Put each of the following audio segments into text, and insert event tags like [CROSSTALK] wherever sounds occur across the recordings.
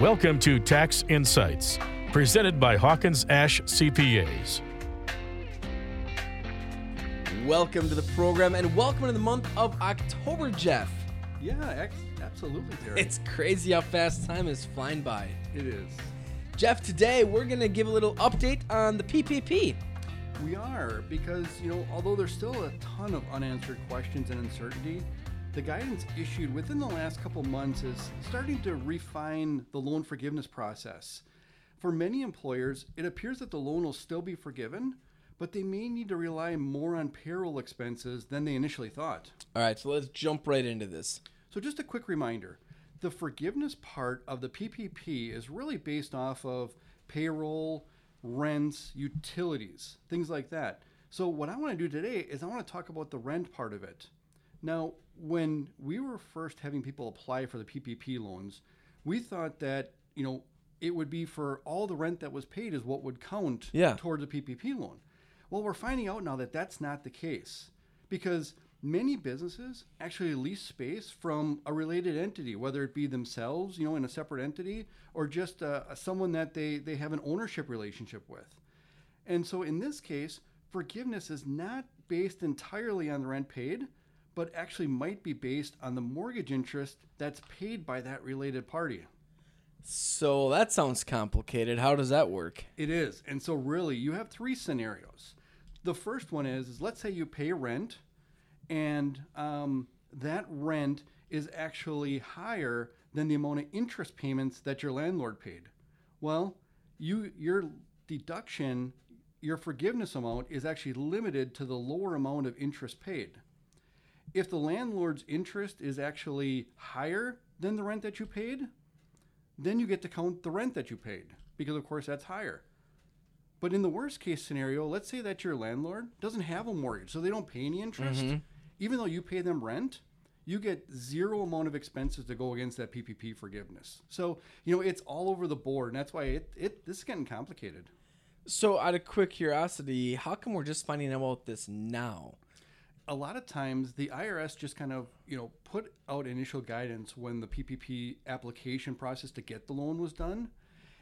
Welcome to Tax Insights, presented by Hawkins Ash CPAs. Welcome to the program and welcome to the month of October, Jeff. Yeah, absolutely, Terry. It's crazy how fast time is flying by. it is. Jeff, today we're going to give a little update on the PPP. We are because you know, although there's still a ton of unanswered questions and uncertainty, the guidance issued within the last couple months is starting to refine the loan forgiveness process. For many employers, it appears that the loan will still be forgiven, but they may need to rely more on payroll expenses than they initially thought. All right, so let's jump right into this. So, just a quick reminder the forgiveness part of the PPP is really based off of payroll, rents, utilities, things like that. So, what I want to do today is I want to talk about the rent part of it. Now, when we were first having people apply for the PPP loans, we thought that, you know, it would be for all the rent that was paid is what would count Yeah. towards a PPP loan. Well, we're finding out now that that's not the case because many businesses actually lease space from a related entity, whether it be themselves, you know, in a separate entity, or just uh, someone that they, they have an ownership relationship with. And so in this case, forgiveness is not based entirely on the rent paid, but actually might be based on the mortgage interest that's paid by that related party. So that sounds complicated. How does that work? It is. And so really you have three scenarios. The first one is, is let's say you pay rent and um, that rent is actually higher than the amount of interest payments that your landlord paid. Well, you your deduction, your forgiveness amount is actually limited to the lower amount of interest paid. If the landlord's interest is actually higher than the rent that you paid, then you get to count the rent that you paid because of course that's higher. But in the worst case scenario, let's say that your landlord doesn't have a mortgage, so they don't pay any interest. Mm-hmm. Even though you pay them rent, you get zero amount of expenses to go against that PPP forgiveness. So, you know, it's all over the board, and that's why it, it this is getting complicated. So, out of quick curiosity, how come we're just finding out about this now? A lot of times the IRS just kind of you know put out initial guidance when the PPP application process to get the loan was done,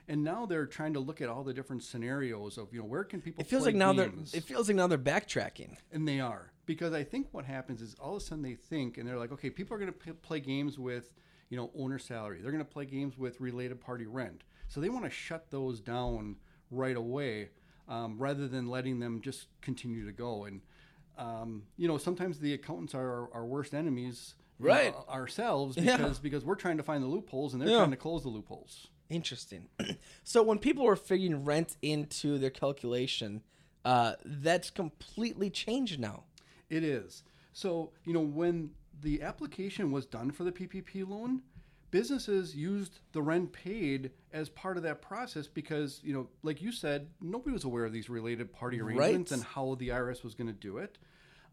and now they're trying to look at all the different scenarios of you know where can people. It feels like now games? they're it feels like now they're backtracking. and they are because I think what happens is all of a sudden they think and they're like, okay, people are going to p- play games with you know owner salary. They're going to play games with related party rent. So they want to shut those down right away um, rather than letting them just continue to go. And um, you know sometimes the accountants are our, our worst enemies. you know, Right. ourselves [LAUGHS] Yeah. because because we're trying to find the loopholes and they're Yeah. trying to close the loopholes. Interesting. [CLEARS THROAT] so when people were figuring rent into their calculation, uh, that's completely changed now. It is. So, you know, when the application was done for the PPP loan, businesses used the rent paid as part of that process because, you know, like you said, nobody was aware of these related party arrangements Right. and how the IRS was going to do it.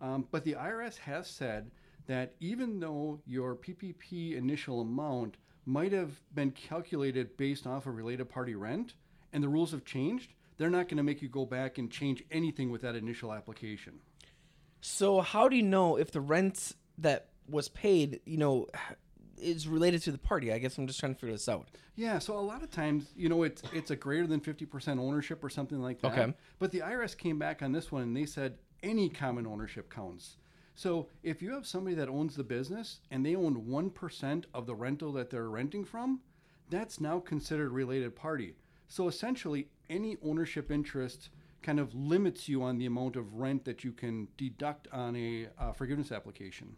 Um, but the IRS has said that even though your PPP initial amount might have been calculated based off of related party rent and the rules have changed, they're not going to make you go back and change anything with that initial application. So how do you know if the rent that was paid, you know, is related to the party? I guess I'm just trying to figure this out. Yeah, so a lot of times, you know, it's it's a greater than fifty percent ownership or something like that. Okay. But the IRS came back on this one and they said any common ownership counts. So if you have somebody that owns the business and they own one percent of the rental that they're renting from, that's now considered related party. So essentially, any ownership interest kind of limits you on the amount of rent that you can deduct on a uh, forgiveness application.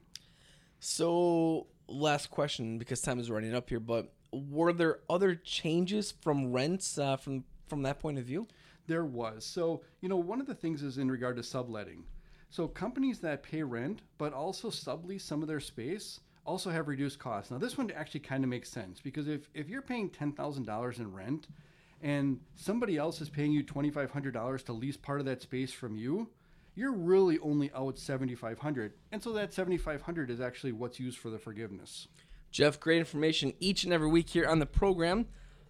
So last question because time is running up here, but were there other changes from rents uh, from from that point of view? There was. So, you know, one of the things is in regard to subletting. So, companies that pay rent but also sublease some of their space also have reduced costs. Now, this one actually kind of makes sense because if, if you're paying $10,000 in rent and somebody else is paying you $2,500 to lease part of that space from you, you're really only out 7500 And so that 7500 is actually what's used for the forgiveness. Jeff, great information each and every week here on the program.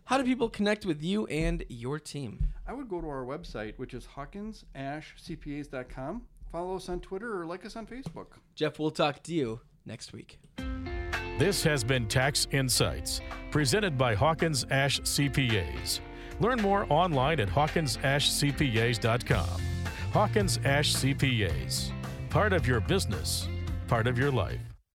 How do people connect with you and your team? I would go to our website, which is hawkinsashcpas.com. Follow us on Twitter or like us on Facebook. Jeff, we'll talk to you next week. This has been Tax Insights, presented by Hawkins Ash CPAs. Learn more online at hawkinsashcpas.com. Hawkins Ash CPAs. Part of your business, part of your life.